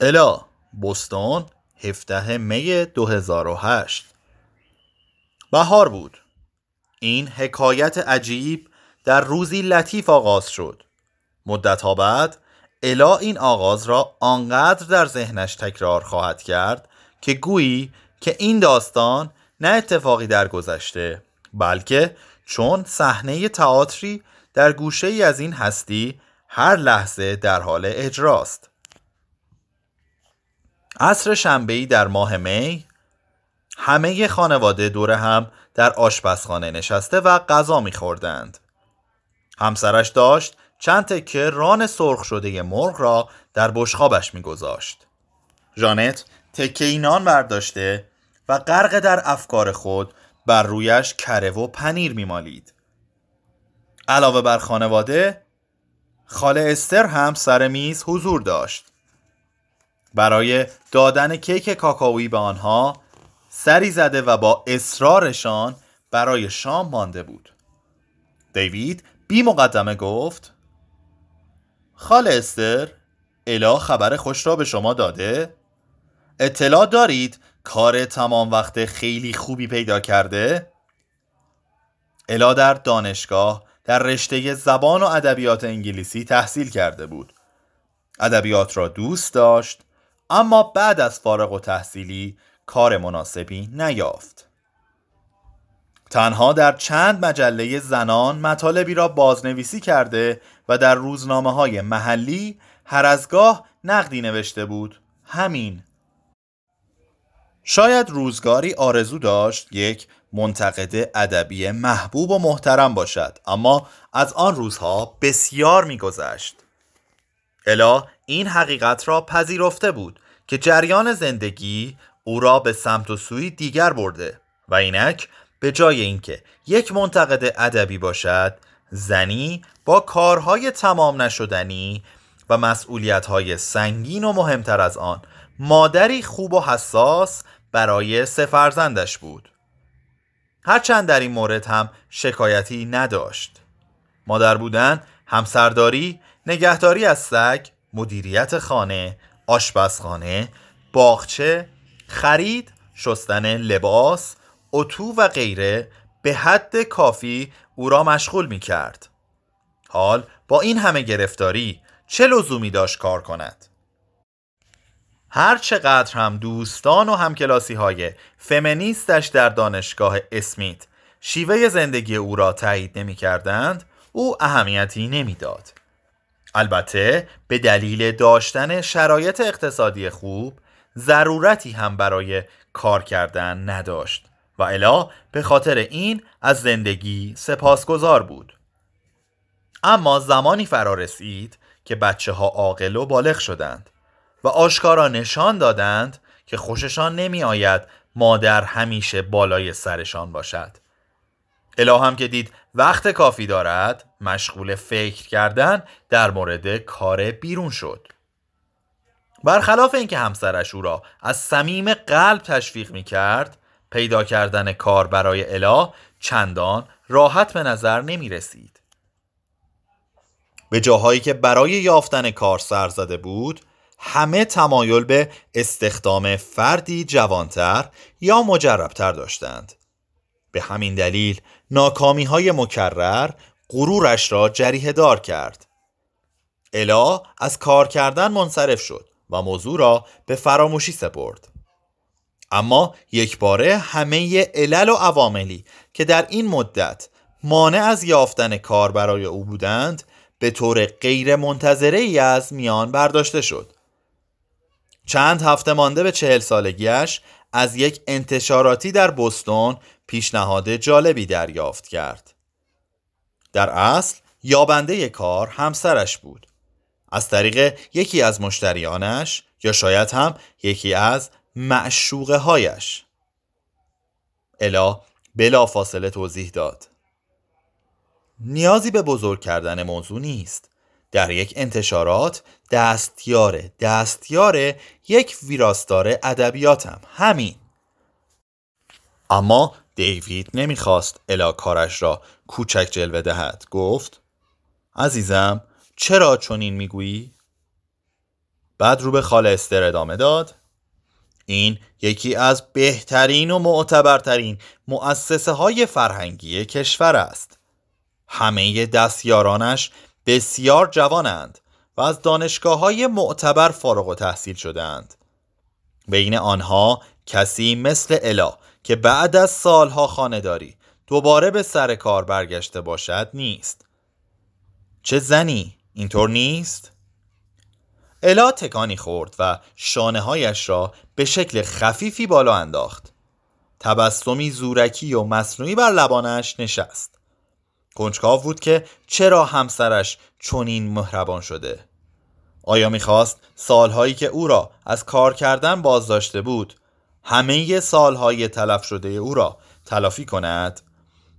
الا بوستون 17 می 2008 بهار بود. این حکایت عجیب در روزی لطیف آغاز شد. مدت بعد الا این آغاز را آنقدر در ذهنش تکرار خواهد کرد که گویی که این داستان نه اتفاقی در گذشته بلکه چون صحنه تئاتری در گوشه ای از این هستی هر لحظه در حال اجراست. عصر شنبهی در ماه می همه خانواده دور هم در آشپزخانه نشسته و غذا میخوردند. همسرش داشت چند تکه ران سرخ شده مرغ را در بشخابش میگذاشت. ژانت تکه اینان برداشته و غرق در افکار خود بر رویش کره و پنیر میمالید. علاوه بر خانواده خاله استر هم سر میز حضور داشت. برای دادن کیک کاکائویی به آنها سری زده و با اصرارشان برای شام مانده بود دیوید بی مقدمه گفت خاله استر الا خبر خوش را به شما داده؟ اطلاع دارید کار تمام وقت خیلی خوبی پیدا کرده؟ الا در دانشگاه در رشته زبان و ادبیات انگلیسی تحصیل کرده بود ادبیات را دوست داشت اما بعد از فارغ و تحصیلی کار مناسبی نیافت. تنها در چند مجله زنان مطالبی را بازنویسی کرده و در روزنامه های محلی هر ازگاه نقدی نوشته بود. همین. شاید روزگاری آرزو داشت یک منتقد ادبی محبوب و محترم باشد اما از آن روزها بسیار میگذشت. الا این حقیقت را پذیرفته بود. که جریان زندگی او را به سمت و سوی دیگر برده و اینک به جای اینکه یک منتقد ادبی باشد زنی با کارهای تمام نشدنی و مسئولیتهای سنگین و مهمتر از آن مادری خوب و حساس برای سفرزندش بود. هرچند در این مورد هم شکایتی نداشت. مادر بودن همسرداری نگهداری از سگ مدیریت خانه آشپزخانه باغچه خرید شستن لباس اتو و غیره به حد کافی او را مشغول می کرد حال با این همه گرفتاری چه لزومی داشت کار کند هر چقدر هم دوستان و همکلاسی های فمینیستش در دانشگاه اسمیت شیوه زندگی او را تایید نمی کردند او اهمیتی نمی‌داد. البته به دلیل داشتن شرایط اقتصادی خوب ضرورتی هم برای کار کردن نداشت و الا به خاطر این از زندگی سپاسگزار بود. اما زمانی فرا رسید که بچه ها عاقل و بالغ شدند و آشکارا نشان دادند که خوششان نمی آید مادر همیشه بالای سرشان باشد. اله هم که دید وقت کافی دارد مشغول فکر کردن در مورد کار بیرون شد. برخلاف اینکه همسرش او را از صمیم قلب تشویق می کرد پیدا کردن کار برای اله چندان راحت به نظر نمی رسید به جاهایی که برای یافتن کار سر زده بود همه تمایل به استخدام فردی جوانتر یا مجربتر داشتند. به همین دلیل ناکامی های مکرر غرورش را جریه دار کرد. الا از کار کردن منصرف شد و موضوع را به فراموشی سپرد. اما یک باره همه علل و عواملی که در این مدت مانع از یافتن کار برای او بودند به طور غیر منتظره ای از میان برداشته شد. چند هفته مانده به چهل سالگیش از یک انتشاراتی در بستون پیشنهاد جالبی دریافت کرد. در اصل یابنده کار همسرش بود. از طریق یکی از مشتریانش یا شاید هم یکی از معشوقه هایش الا بلا فاصله توضیح داد. نیازی به بزرگ کردن موضوع نیست. در یک انتشارات دستیار دستیار یک ویراستار ادبیاتم همین. اما دیوید نمی‌خواست الا کارش را کوچک جلوه دهد. گفت عزیزم چرا چنین می‌گویی؟ بعد رو به خاله استر ادامه داد این یکی از بهترین و معتبرترین مؤسسه های فرهنگی کشور است. همه دستیارانش بسیار جوانند و از دانشگاه های معتبر فارغ و تحصیل شدند بین آنها کسی مثل الا که بعد از سالها خانهداری دوباره به سر کار برگشته باشد نیست. چه زنی؟ اینطور نیست؟ الا تکانی خورد و شانه هایش را به شکل خفیفی بالا انداخت. تبسمی زورکی و مصنوعی بر لبانش نشست. کنجکاو بود که چرا همسرش چنین مهربان شده. آیا می‌خواست سالهایی که او را از کار کردن باز داشته بود همه سالهای تلف شده او را تلافی کند؟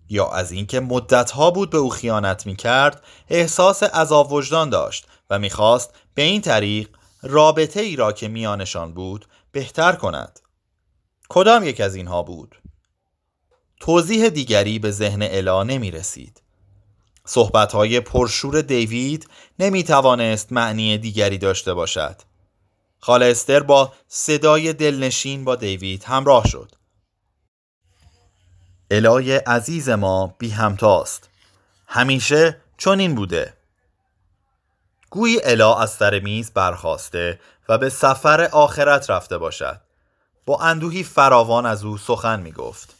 یا از اینکه مدتها بود به او خیانت می‌کرد احساس عذاب وجدان داشت و می‌خواست به این طریق رابطه ای را که میانشان بود بهتر کند. کدام یک از اینها بود؟ توضیح دیگری به ذهن الا نمی رسید صحبتهای پرشور دیوید نمی توانست معنی دیگری داشته باشد. خاله استر با صدای دلنشین با دیوید همراه شد. الای عزیز ما بی همتاست. همیشه چون این بوده. گویی الا از سر میز برخواسته و به سفر آخرت رفته باشد. با اندوهی فراوان از او سخن می گفت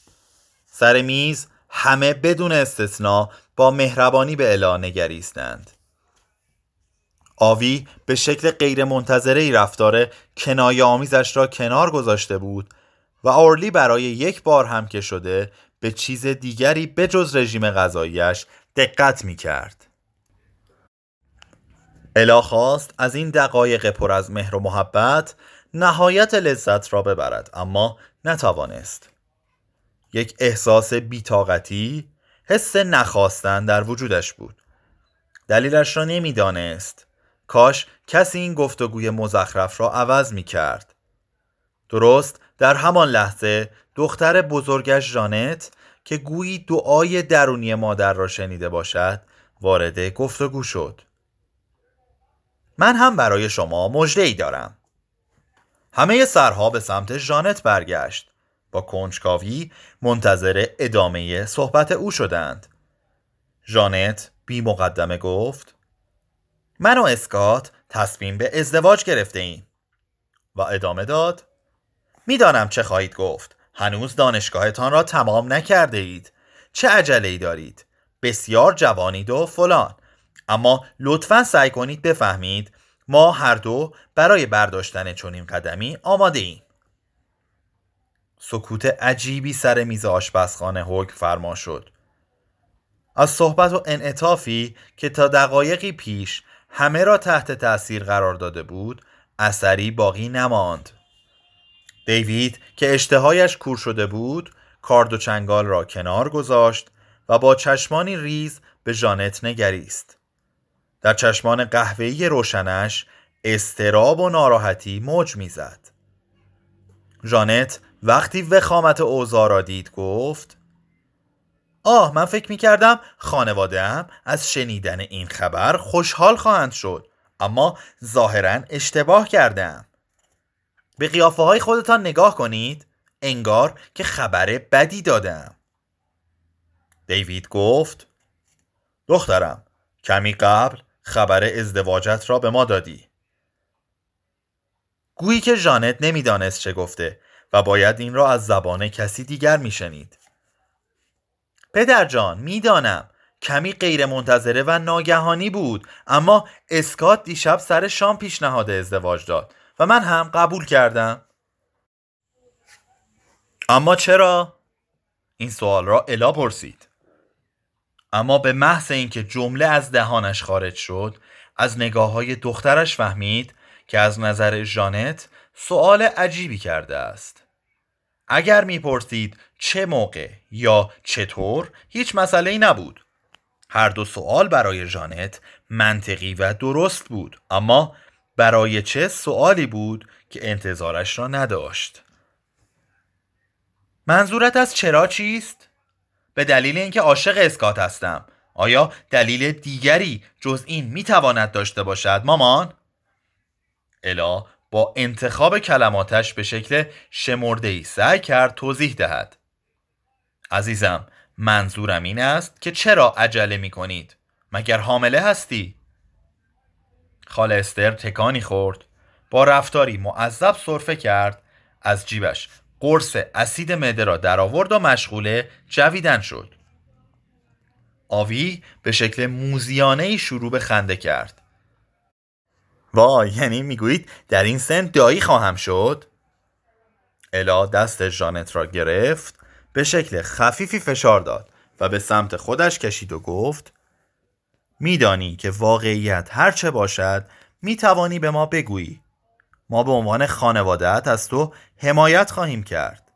سر میز همه بدون استثنا با مهربانی به الا نگریستند. آوی به شکل غیر منتظره رفتار کنایه آمیزش را کنار گذاشته بود و اورلی برای یک بار هم که شده به چیز دیگری بجز رژیم غذاییش دقت می کرد. الا خواست از این دقایق پر از مهر و محبت نهایت لذت را ببرد اما نتوانست. یک احساس بیتاقتی حس نخواستن در وجودش بود. دلیلش را نمی‌دانست. کاش کسی این گفتگوی مزخرف را عوض می کرد درست در همان لحظه دختر بزرگش جانت که گویی دعای درونی مادر را شنیده باشد وارد گفتگو شد. من هم برای شما مجده دارم. همه سرها به سمت جانت برگشت. با کنجکاوی منتظر ادامه صحبت او شدند. جانت بی مقدمه گفت من و اسکات تصمیم به ازدواج گرفته ایم. و ادامه داد می‌دانم چه خواهید گفت. هنوز دانشگاهتان را تمام نکرده اید. چه عجله ای دارید؟ بسیار جوانید و فلان. اما لطفا سعی کنید بفهمید ما هر دو برای برداشتن چنین قدمی آماده ایم. سکوت عجیبی سر میز آشپزخانه حکم فرما شد. از صحبت و انعطافی که تا دقایقی پیش همه را تحت تأثیر قرار داده بود اثری باقی نماند دیوید که اشتهایش کور شده بود کارد و چنگال را کنار گذاشت و با چشمانی ریز به جانت نگریست در چشمان قهوه‌ای روشنش استراب و ناراحتی موج می‌زد. جانت وقتی وخامت اوضاع را دید گفت آه من فکر می کردم خانواده از شنیدن این خبر خوشحال خواهند شد اما ظاهرا اشتباه کردم به قیافه های خودتان نگاه کنید انگار که خبر بدی دادم دیوید گفت دخترم کمی قبل خبر ازدواجت را به ما دادی. گویی که جانت نمی‌دانست چه گفته و باید این را از زبان کسی دیگر میشنید. پدر جان می‌دانم. کمی غیر منتظره و ناگهانی بود اما اسکات دیشب سر شام پیشنهاد ازدواج داد و من هم قبول کردم. اما چرا؟ این سوال را الا پرسید. اما به محض اینکه جمله از دهانش خارج شد از نگاه های دخترش فهمید که از نظر جانت سوال عجیبی کرده است. اگر می‌پرسید چه موقع یا چطور هیچ مسئله ای نبود هر دو سوال برای جانت منطقی و درست بود اما برای چه سوالی بود که انتظارش را نداشت منظورت از چرا چیست؟ به دلیل اینکه عاشق اسکات هستم آیا دلیل دیگری جز این می‌تواند داشته باشد مامان؟ الا با انتخاب کلماتش به شکل شمرده ای سعی کرد توضیح دهد. عزیزم منظورم این است که چرا عجله می کنید مگر حامله هستی؟ خال استر تکانی خورد. با رفتاری معذب صرفه کرد. از جیبش قرص اسید معده را درآورد و مشغوله جویدن شد. آوی به شکل موزیانه شروع به خنده کرد. وای یعنی می‌گویید در این سن دایی خواهم شد؟ الا دست جانت را گرفت به شکل خفیفی فشار داد و به سمت خودش کشید و گفت میدانی که واقعیت هرچه باشد می‌توانی به ما بگویی. ما به عنوان خانوادت از تو حمایت خواهیم کرد.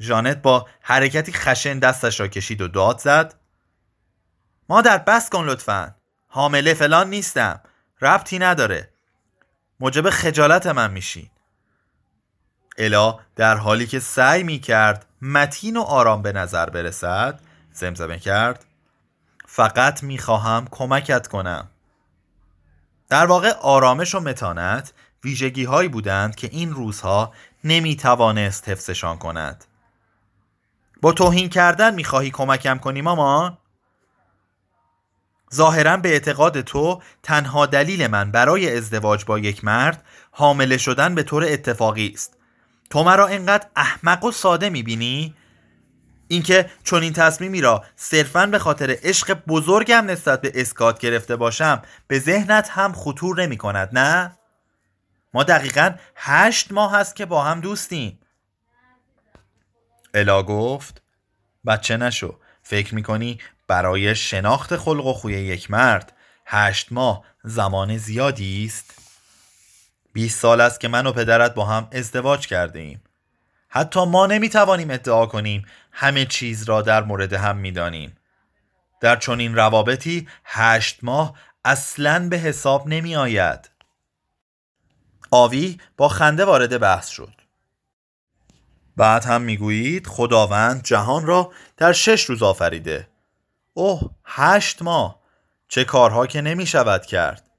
جانت با حرکتی خشن دستش را کشید و داد زد مادر بس کن لطفا. حامله فلان نیستم. ربطی نداره. موجب خجالت من میشی. الا در حالی که سعی می کرد متین و آرام به نظر برسد زمزمه کرد فقط می خواهم کمکت کنم. در واقع آرامش و متانت ویژگی هایی بودند که این روزها نمی توانست حفظشان کند. با توهین کردن می خواهی کمکم کنی مامان؟ ظاهرا به اعتقاد تو تنها دلیل من برای ازدواج با یک مرد حامله شدن به طور اتفاقی است. تو مرا اینقدر احمق و ساده می‌بینی؟ اینکه چون این تصمیمی را صرفا به خاطر عشق بزرگم نسبت به اسکات گرفته باشم به ذهنت هم خطور نمی کند نه؟ ما دقیقا هشت ماه هست که با هم دوستیم. الا گفت بچه نشو فکر می‌کنی برای شناخت خلق و خوی یک مرد هشت ماه زمان زیادی است؟ 20 سال است که من و پدرت با هم ازدواج کرده ایم حتی ما نمی‌توانیم ادعا کنیم همه چیز را در مورد هم می‌دانیم. در چنین روابطی هشت ماه اصلا به حساب نمی آید آوی با خنده وارد بحث شد. بعد هم می‌گویید خداوند جهان را در شش روز آفریده. اوه هشت ماه. چه کارها که نمی شود کرد.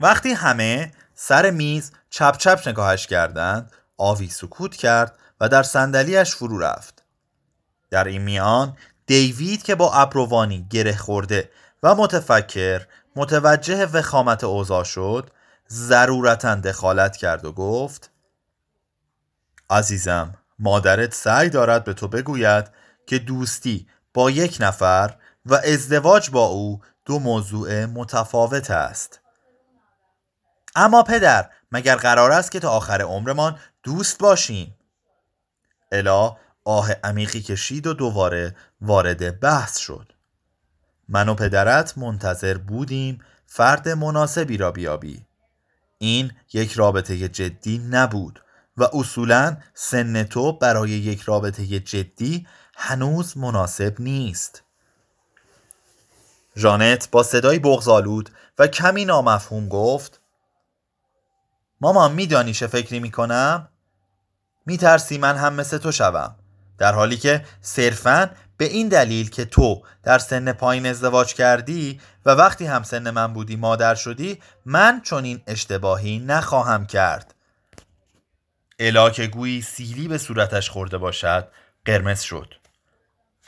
وقتی همه سر میز چپ چپ نگاهش کردند آوی سکوت کرد و در صندلیاش فرو رفت. در این میان دیوید که با ابروانی گره خورده و متفکر متوجه وخامت اوضاع شد ضرورتا دخالت کرد و گفت عزیزم مادرت سعی دارد به تو بگوید که دوستی با یک نفر و ازدواج با او دو موضوع متفاوت است. اما پدر مگر قرار است که تا آخر عمرمان دوست باشیم؟ الا آه عمیقی کشید و دوباره وارد بحث شد. من و پدرت منتظر بودیم فرد مناسبی را بیابی. این یک رابطه جدی نبود و اصولا سن تو برای یک رابطه جدی هنوز مناسب نیست. ژانت با صدای بغزالود و کمی نامفهوم گفت مامان میدانی چه فکری می‌کنم؟ میترسی من هم مثل تو شوم در حالی که صرفا به این دلیل که تو در سن پایین ازدواج کردی و وقتی هم سن من بودی مادر شدی من چون این اشتباهی نخواهم کرد. الا که گویی سیلی به صورتش خورده باشد قرمز شد.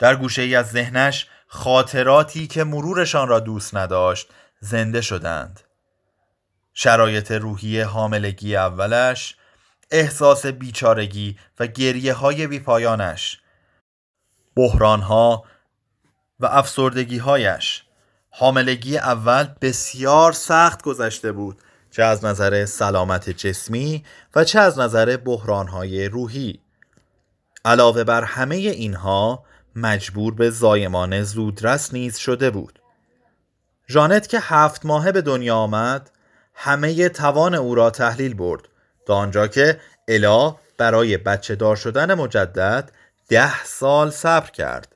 در گوشه ای از ذهنش خاطراتی که مرورشان را دوست نداشت زنده شدند. شرایط روحی حاملگی اولش احساس بیچارگی و گریه های بیپایانش بحران ها و افسردگی هایش حاملگی اول بسیار سخت گذشته بود چه از نظر سلامت جسمی و چه از نظر بحران های روحی. علاوه بر همه اینها مجبور به زایمان زودرس نیز شده بود. جانت که هفت ماهه به دنیا آمد همه توان او را تحلیل برد. تا آنجا که الا برای بچه دار شدن مجدد ده سال صبر کرد.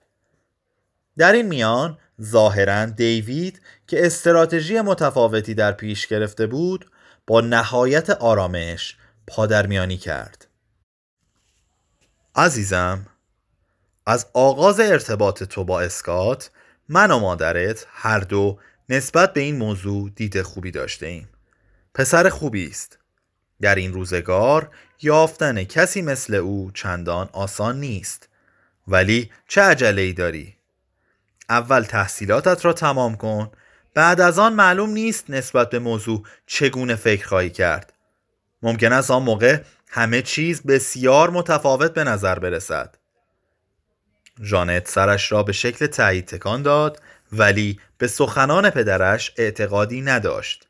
در این میان ظاهرا دیوید که استراتژی متفاوتی در پیش گرفته بود با نهایت آرامش پادرمیانی کرد. عزیزم از آغاز ارتباط تو با اسکات من و مادرت هر دو نسبت به این موضوع دید خوبی داشته ایم پسر خوبی است. در این روزگار یافتن کسی مثل او چندان آسان نیست. ولی چه عجله ای داری؟ اول تحصیلاتت را تمام کن. بعد از آن معلوم نیست نسبت به موضوع چگونه فکر خواهی کرد. ممکن است آن موقع همه چیز بسیار متفاوت به نظر برسد. ژانت سرش را به شکل تایید تکان داد ولی به سخنان پدرش اعتقادی نداشت.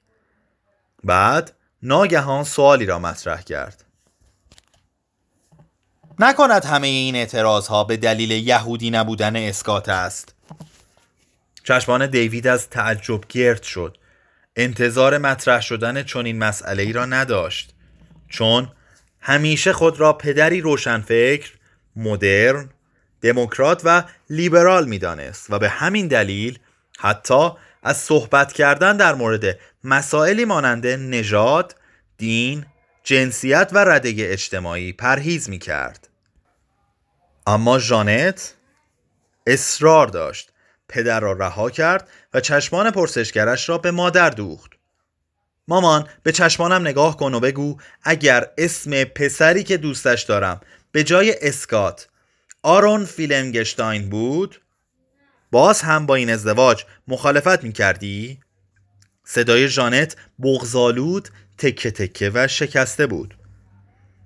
بعد ناگهان سوالی را مطرح کرد. نکند همه این اعتراض ها به دلیل یهودی نبودن اسکات است. چشمان دیوید از تعجب گرد شد. انتظار مطرح شدن چنین مسئله ای را نداشت. چون همیشه خود را پدری روشنفکر مدرن دموکرات و لیبرال می‌دانست و به همین دلیل حتی از صحبت کردن در مورد مسائلی مانند نژاد، دین، جنسیت و ردگه اجتماعی پرهیز می کرد. اما ژانت اصرار داشت پدر را رها کرد و چشمان پرسشگرش را به مادر دوخت. مامان به چشمانم نگاه کن و بگو اگر اسم پسری که دوستش دارم به جای اسکات آرون فیلنگشتاین بود؟ باز هم با این ازدواج مخالفت می کردی؟ صدای ژانت بغزالود تکه تکه و شکسته بود.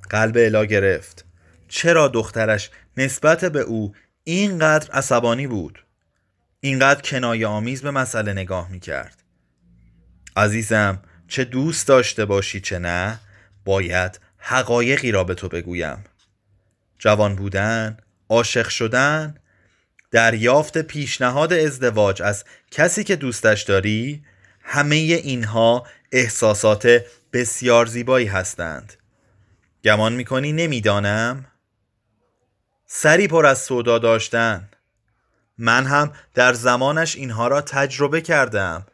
قلب الا گرفت. چرا دخترش نسبت به او اینقدر عصبانی بود؟ اینقدر کنایه آمیز به مسئله نگاه می کرد عزیزم چه دوست داشته باشی چه نه باید حقایقی را به تو بگویم. جوان بودن عاشق شدن دریافت پیشنهاد ازدواج از کسی که دوستش داری همه اینها احساسات بسیار زیبایی هستند. گمان می‌کنی؟ نمی‌دانم. سری پر از صدا داشتن. من هم در زمانش اینها را تجربه کردم.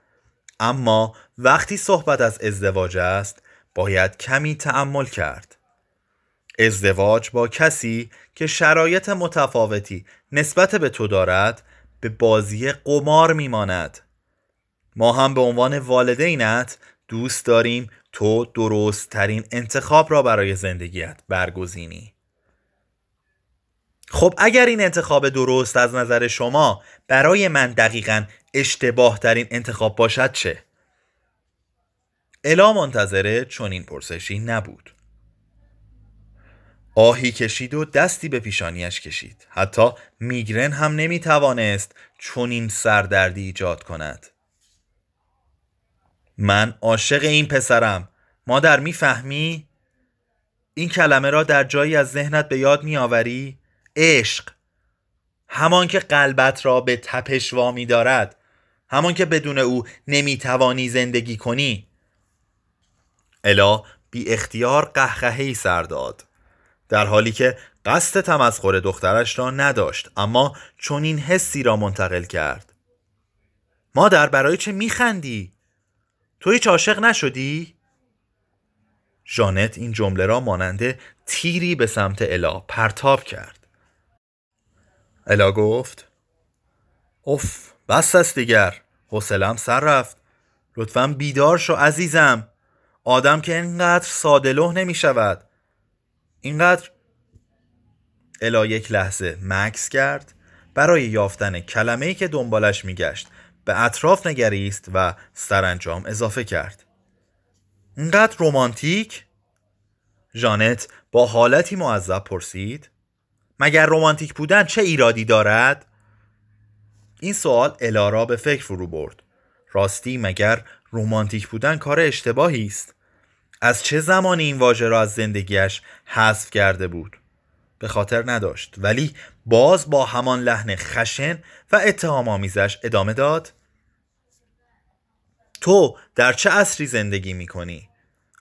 اما وقتی صحبت از ازدواج است باید کمی تأمل کرد. ازدواج با کسی که شرایط متفاوتی نسبت به تو دارد به بازی قمار میماند. ما هم به عنوان والدینت دوست داریم تو درست ترین انتخاب را برای زندگیت برگزینی. خب اگر این انتخاب درست از نظر شما برای من دقیقا اشتباه ترین انتخاب باشد چه؟ الا منتظره این پرسشی نبود. آهی کشید و دستی به پیشانیش کشید. حتی میگرن هم نمی توانست چون این سردردی ایجاد کند. من عاشق این پسرم. مادر می‌فهمی؟ این کلمه را در جایی از ذهنت به یاد میآوری؟ عشق. همان که قلبت را به تپش وامی دارد. همان که بدون او نمی‌توانی زندگی کنی. الا بی اختیار قهقهی سر داد. در حالی که قصد تمسخر دخترش را نداشت اما چون این حسی را منتقل کرد. مادر برای چه میخندی؟ تو هیچ عاشق نشدی؟ ژانت این جمله را ماننده تیری به سمت الا پرتاب کرد. الا گفت اف بس است دیگر. حوصلم سر رفت. لطفا بیدار شو عزیزم. آدم که اینقدر ساده نمی شود اینقدر الا یک لحظه مکس کرد برای یافتن کلمه‌ای که دنبالش میگشت به اطراف نگریست و سرانجام اضافه کرد. اینقدر رومانتیک ژانت با حالتی معذب پرسید. مگر رومانتیک بودن چه ایرادی دارد؟ این سوال الا را به فکر فرو برد. راستی مگر رومانتیک بودن کار اشتباهی است؟ از چه زمانی این واژه را از زندگیش حذف کرده بود؟ به خاطر نداشت. ولی باز با همان لحن خشن و اتهام آمیزش ادامه داد. تو در چه عصری زندگی می کنی؟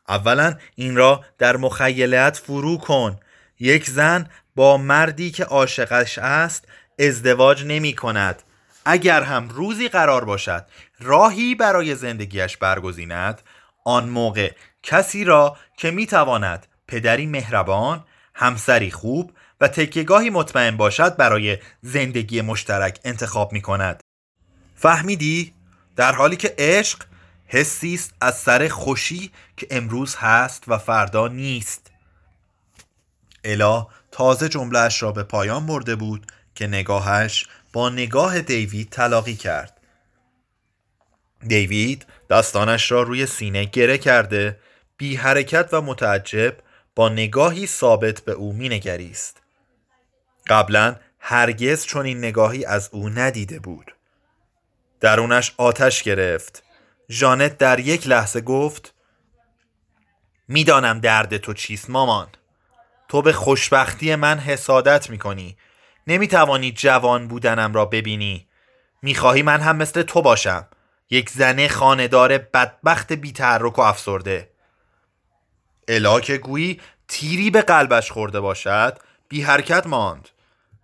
اولا این را در مخیلت فرو کن. یک زن با مردی که عاشقش است ازدواج نمی کند اگر هم روزی قرار باشد راهی برای زندگیش برگزیند آن موقع کسی را که می تواند پدری مهربان همسری خوب و تکیگاهی مطمئن باشد برای زندگی مشترک انتخاب می کند فهمیدی؟ در حالی که عشق حسی است از سر خوشی که امروز هست و فردا نیست. الا تازه جملهش را به پایان برده بود که نگاهش با نگاه دیوید تلاقی کرد. دیوید دستانش را روی سینه گره کرده بی حرکت و متعجب با نگاهی ثابت به او مینگریست. قبلا هرگز چون این نگاهی از او ندیده بود. درونش آتش گرفت. ژانت در یک لحظه گفت می‌دانم درد تو چیست مامان. تو به خوشبختی من حسادت می‌کنی. نمی‌توانی جوان بودنم را ببینی. می‌خواهی من هم مثل تو باشم. یک زنه خاندار بدبخت بیتحرک و افسرده. الا که گویی تیری به قلبش خورده باشد بی حرکت ماند.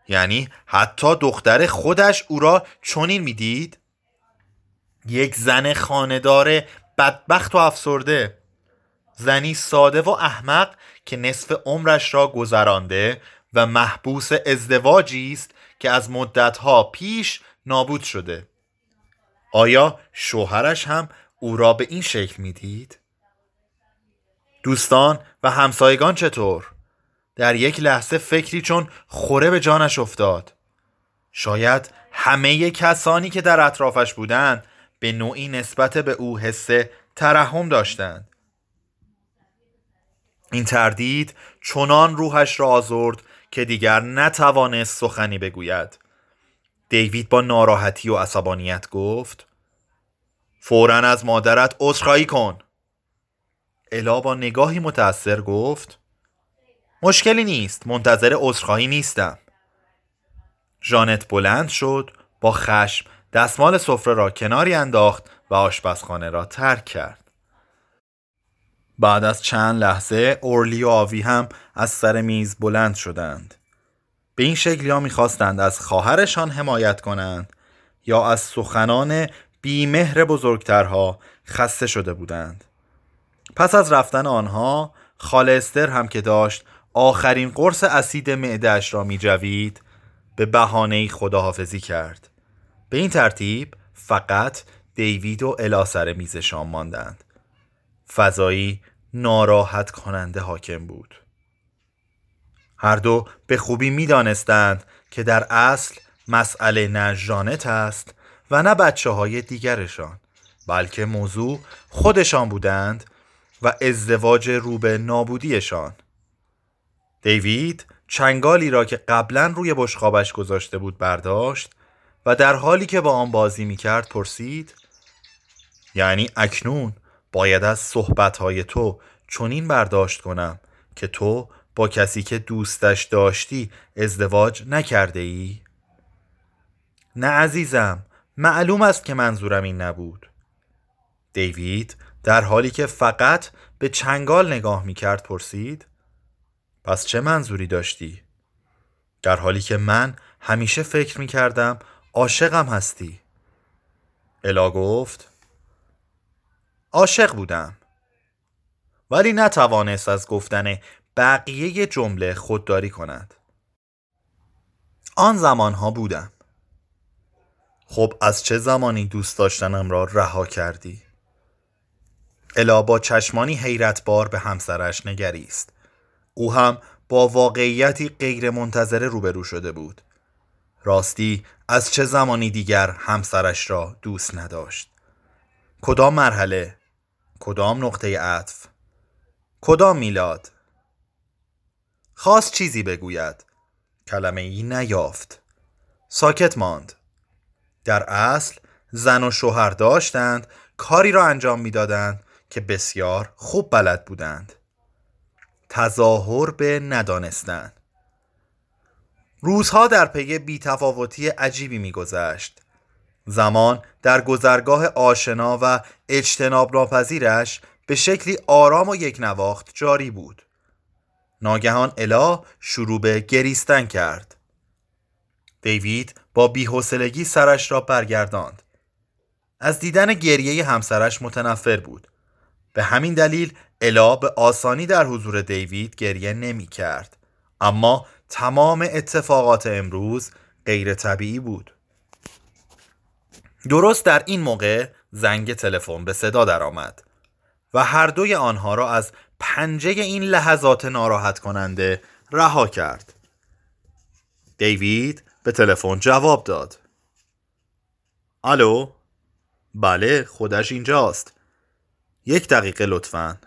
یعنی حتی دختر خودش او را چنین می‌دید. یک زن خاندار بدبخت و افسرده. زنی ساده و احمق که نصف عمرش را گذرانده و محبوس ازدواجی است که از مدتها پیش نابود شده. آیا شوهرش هم او را به این شکل می‌دید؟ دوستان و همسایگان چطور؟ در یک لحظه فکری چون خوره به جانش افتاد. شاید همه کسانی که در اطرافش بودند به نوعی نسبت به او حس ترحم داشتند. این تردید چنان روحش را آزرد که دیگر نتوانست سخنی بگوید. دیوید با ناراحتی و عصبانیت گفت فورا از مادرت عذرخواهی کن. الا با نگاهی متأثر گفت مشکلی نیست منتظر عذرخواهی نیستم. ژانت بلند شد با خشم دستمال سفره را کناری انداخت و آشپزخانه را ترک کرد. بعد از چند لحظه اورلی و آوی هم از سر میز بلند شدند. به این شکل یا می‌خواستند از خواهرشان حمایت کنند یا از سخنان بیمهر بزرگترها خسته شده بودند. پس از رفتن آنها خالستر هم که داشت آخرین قرص اسید معدهش را می جوید به بهانه خداحافظی کرد. به این ترتیب فقط دیوید و الا سر میز شام ماندند. فضایی ناراحت کننده حاکم بود. هر دو به خوبی می دانستند که در اصل مسئله نه ژانت است و نه بچه های دیگرشان بلکه موضوع خودشان بودند و ازدواج روبه نابودیشان دیوید چنگالی را که قبلا روی بشخابش گذاشته بود برداشت و در حالی که با آن بازی می کرد پرسید یعنی اکنون باید از صحبتهای تو چنین برداشت کنم که تو با کسی که دوستش داشتی ازدواج نکرده ای؟ نه عزیزم معلوم است که منظورم این نبود دیوید در حالی که فقط به چنگال نگاه می کرد پرسید پس چه منظوری داشتی؟ در حالی که من همیشه فکر می کردم عاشقم هستی الا گفت عاشق بودم ولی نتوانست از گفتن بقیه جمله خودداری کند آن زمانها بودم خب از چه زمانی دوست داشتنم را رها کردی؟ الا با چشمانی حیرتبار به همسرش نگریست. او هم با واقعیتی غیر منتظره روبرو شده بود. راستی از چه زمانی دیگر همسرش را دوست نداشت؟ کدام مرحله؟ کدام نقطه عطف؟ کدام میلاد؟ خواست چیزی بگوید. کلمه ای نیافت. ساکت ماند. در اصل زن و شوهر داشتند کاری را انجام می‌دادند که بسیار خوب بلد بودند. تظاهر به ندانستن روزها در پی بیتفاوتی عجیبی میگذشت. زمان در گذرگاه آشنا و اجتناب ناپذیرش به شکلی آرام و یک نواخت جاری بود. ناگهان الا شروع به گریستن کرد. دیوید با بیحوصلگی سرش را برگرداند. از دیدن گریه همسرش متنفر بود. به همین دلیل الا به آسانی در حضور دیوید گریه نمی کرد اما تمام اتفاقات امروز غیر طبیعی بود درست در این موقع زنگ تلفن به صدا درآمد و هر دوی آنها را از پنجه این لحظات ناراحت کننده رها کرد. دیوید به تلفن جواب داد. الو بله خودش اینجاست. یک دقیقه لطفا.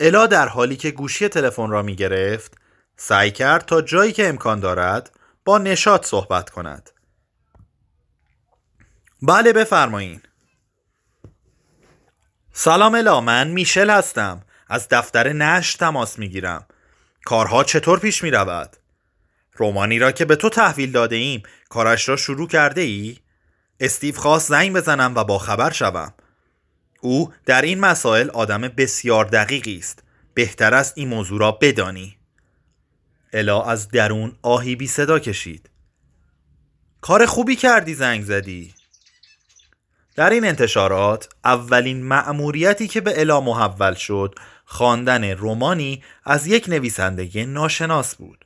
الا در حالی که گوشی تلفن را می گرفت سعی کرد تا جایی که امکان دارد با نشاط صحبت کند. بله بفرمایین. سلام الا من میشل هستم. از دفتر نش تماس می گیرم. کارها چطور پیش می رود؟ رومانی را که به تو تحویل داده ایم کارش را شروع کرده ای؟ استیو خواست زنگ بزنم و با خبر شوم. او در این مسائل آدم بسیار دقیقی است. بهتر است این موضوع را بدانی. الا از درون آهی بی صدا کشید. کار خوبی کردی زنگ زدی. در این انتشارات اولین مأموریتی که به الا محول شد خواندن رومانی از یک نویسنده ناشناس بود.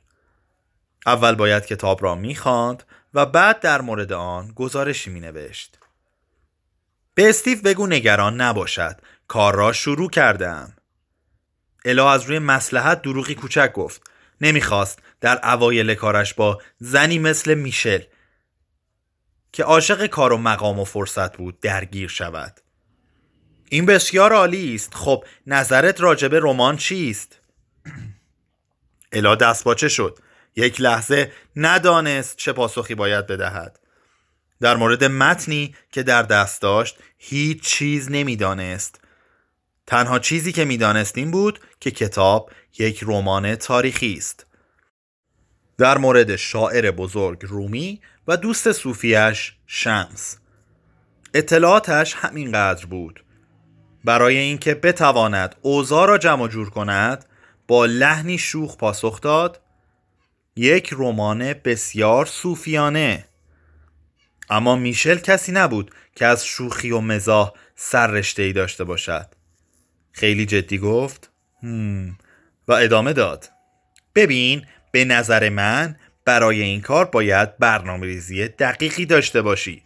اول باید کتاب را می‌خواند و بعد در مورد آن گزارشی می نوشت. به استیو بگو نگران نباشد. کار را شروع کردم. الا از روی مسلحت دروغی کوچک گفت. نمی‌خواست در اوایل کارش با زنی مثل میشل که عاشق کار و مقام و فرصت بود درگیر شود. این بسیار عالی است. خب نظرت راجب رمان چیست؟ الا دستپاچه شد. یک لحظه ندانست چه پاسخی باید بدهد. در مورد متنی که در دست داشت هیچ چیز نمی‌دانست. تنها چیزی که می‌دانست این بود که کتاب یک رمان تاریخی است. در مورد شاعر بزرگ رومی و دوست صوفیش شمس. اطلاعاتش همینقدر بود. برای اینکه بتواند اوضاع را جمع جور کند با لحنی شوخ پاسخ داد یک رمان بسیار صوفیانه. اما میشل کسی نبود که از شوخی و مزاح سر ای داشته باشد. خیلی جدی گفت هم. و ادامه داد ببین به نظر من برای این کار باید برنامه ریزی دقیقی داشته باشی.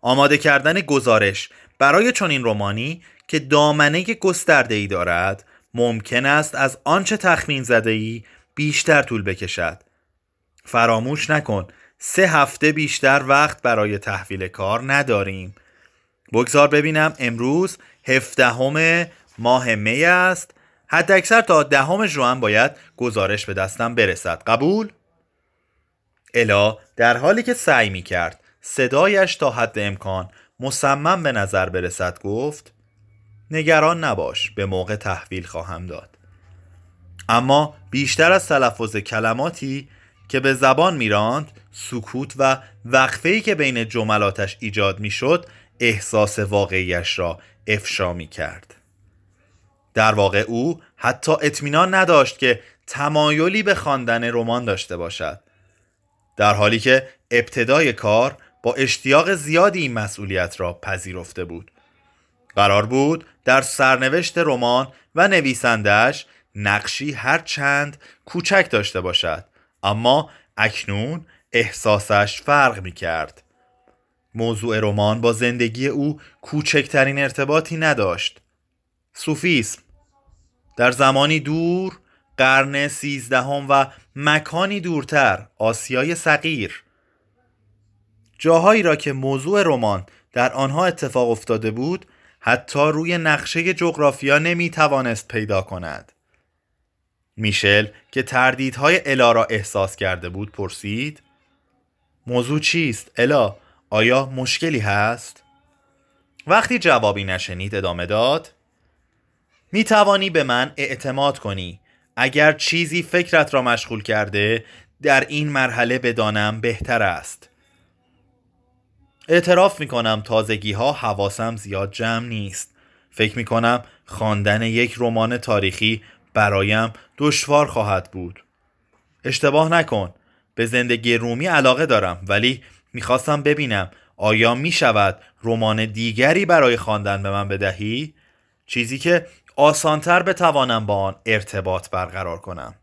آماده کردن گزارش برای چنین رومانی که دامنه گسترده ای دارد ممکن است از آنچه تخمین زده ای بیشتر طول بکشد. فراموش نکن سه هفته بیشتر وقت برای تحویل کار نداریم. بگذار ببینم امروز هفدهم ماه می است. حد اکثر تا دهم ژوئن باید گزارش به دستم برسد. قبول؟ الا در حالی که سعی می کرد صدایش تا حد امکان مصمم به نظر برسد گفت نگران نباش به موقع تحویل خواهم داد. اما بیشتر از تلفظ کلماتی که به زبان میراند سکوت و وقفه‌ای که بین جملاتش ایجاد می‌شد احساس واقعیش را افشا می کرد در واقع او حتی اطمینان نداشت که تمایلی به خواندن رمان داشته باشد. در حالی که ابتدای کار با اشتیاق زیادی این مسئولیت را پذیرفته بود. قرار بود در سرنوشت رمان و نویسندهش نقشی هر چند کوچک داشته باشد اما اکنون احساسش فرق می کرد موضوع رمان با زندگی او کوچکترین ارتباطی نداشت. صوفیسم در زمانی دور قرن سیزدهم و مکانی دورتر آسیای صغیر. جاهایی را که موضوع رمان در آنها اتفاق افتاده بود حتی روی نقشه جغرافیا نمی توانست پیدا کند. میشل که تردیدهای الا را احساس کرده بود پرسید موضوع چیست؟ الا آیا مشکلی هست؟ وقتی جوابی نشنید ادامه داد می توانی به من اعتماد کنی. اگر چیزی فکرت را مشغول کرده در این مرحله بدانم بهتر است. اعتراف می کنم تازگی ها حواسم زیاد جمع نیست. فکر می کنم خواندن یک رمان تاریخی برایم دشوار خواهد بود. اشتباه نکن. به زندگی رومی علاقه دارم ولی می‌خواستم ببینم آیا می شود رمان دیگری برای خواندن به من بدهی؟ چیزی که آسانتر بتوانم با آن ارتباط برقرار کنم.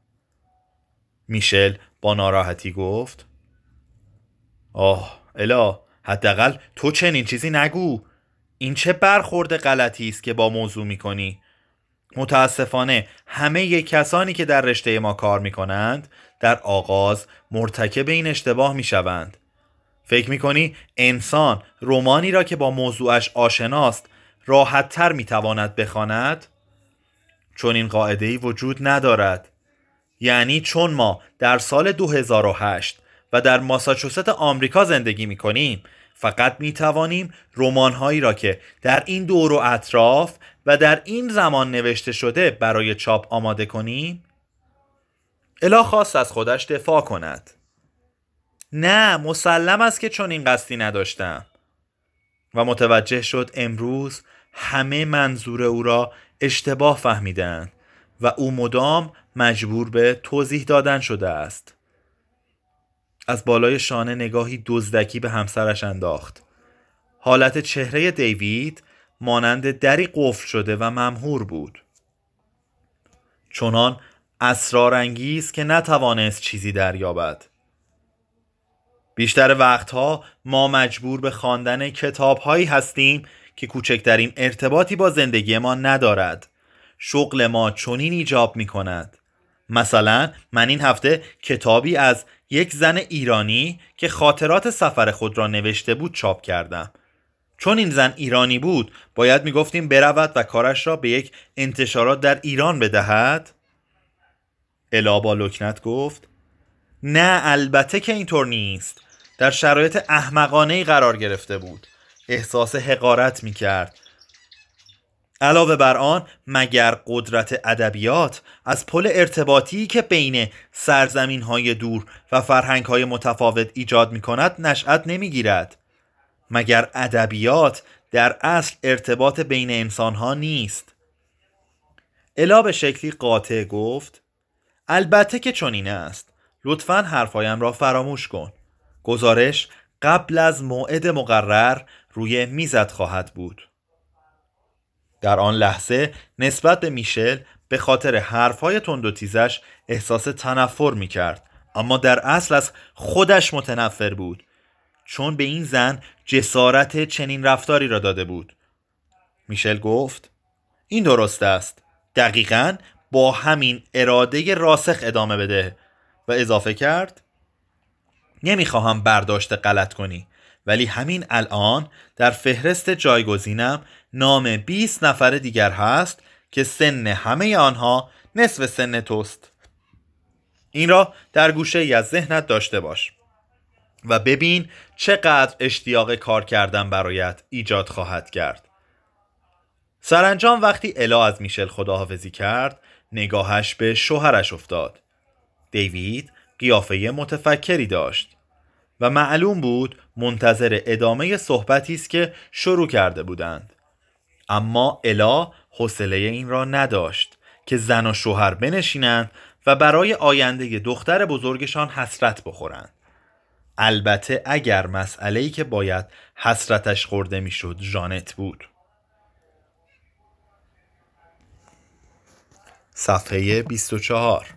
میشل با ناراحتی گفت آه الا حداقل تو چنین چیزی نگو. این چه برخورد غلطی است که با موضوع می‌کنی؟ متاسفانه همه کسانی که در رشته ما کار می کنند در آغاز مرتکب این اشتباه می شوند. فکر می کنی انسان رومانی را که با موضوعش آشناست راحت تر می تواند بخواند؟ چون این قاعده ای وجود ندارد. یعنی چون ما در سال 2008 و در ماساچوست آمریکا زندگی می کنیم فقط می توانیم رمان هایی را که در این دور و اطراف و در این زمان نوشته شده برای چاپ آماده کنیم الا خواست از خودش دفاع کند. نه مسلم است که چون این قصدی نداشتم. و متوجه شد امروز همه منظور او را اشتباه فهمیدند و او مدام مجبور به توضیح دادن شده است. از بالای شانه نگاهی دزدکی به همسرش انداخت. حالت چهره دیوید مانند دری قفل شده و ممهور بود. چنان اسرارانگیز که نتوانست چیزی دریابد. بیشتر وقتها ما مجبور به خواندن کتابهایی هستیم که کوچکترین ارتباطی با زندگی ما ندارد. شغل ما چنین ایجاب می کند مثلا من این هفته کتابی از یک زن ایرانی که خاطرات سفر خود را نوشته بود چاپ کردم. چون این زن ایرانی بود باید می‌گفتیم برود و کارش را به یک انتشارات در ایران بدهد؟ الا با لکنت گفت نه البته که اینطور نیست. در شرایط احمقانه قرار گرفته بود. احساس حقارت می کرد علاوه بر آن مگر قدرت ادبیات از پل ارتباطی که بین سرزمین های دور و فرهنگ های متفاوت ایجاد می کند نشأت نمی گیرد مگر ادبیات در اصل ارتباط بین انسان ها نیست؟ الا به شکلی قاطع گفت البته که چنین است. لطفا حرفایم را فراموش کن. گزارش قبل از موعد مقرر روی میزت خواهد بود. در آن لحظه نسبت به میشل به خاطر حرفهای تند و تیزش احساس تنفر می کرد اما در اصل از خودش متنفر بود. چون به این زن جسارت چنین رفتاری را داده بود. میشل گفت این درست است. دقیقا با همین اراده راسخ ادامه بده و اضافه کرد نمی‌خواهم برداشت غلط کنی ولی همین الان در فهرست جایگزینم نام 20 نفر دیگر هست که سن همه آنها نصف سن توست. این را در گوشه ای از ذهنت داشته باش و ببین چقدر اشتیاق کار کردن برایت ایجاد خواهد کرد. سرانجام وقتی الا از میشل خداحافظی کرد نگاهش به شوهرش افتاد. دیوید قیافه متفکری داشت و معلوم بود منتظر ادامه صحبتی است که شروع کرده بودند. اما الا حوصله این را نداشت که زن و شوهر بنشینند و برای آینده دختر بزرگشان حسرت بخورند. البته اگر مسئله ای که باید حسرتش خورده می‌شد ژانت بود. صفحه 24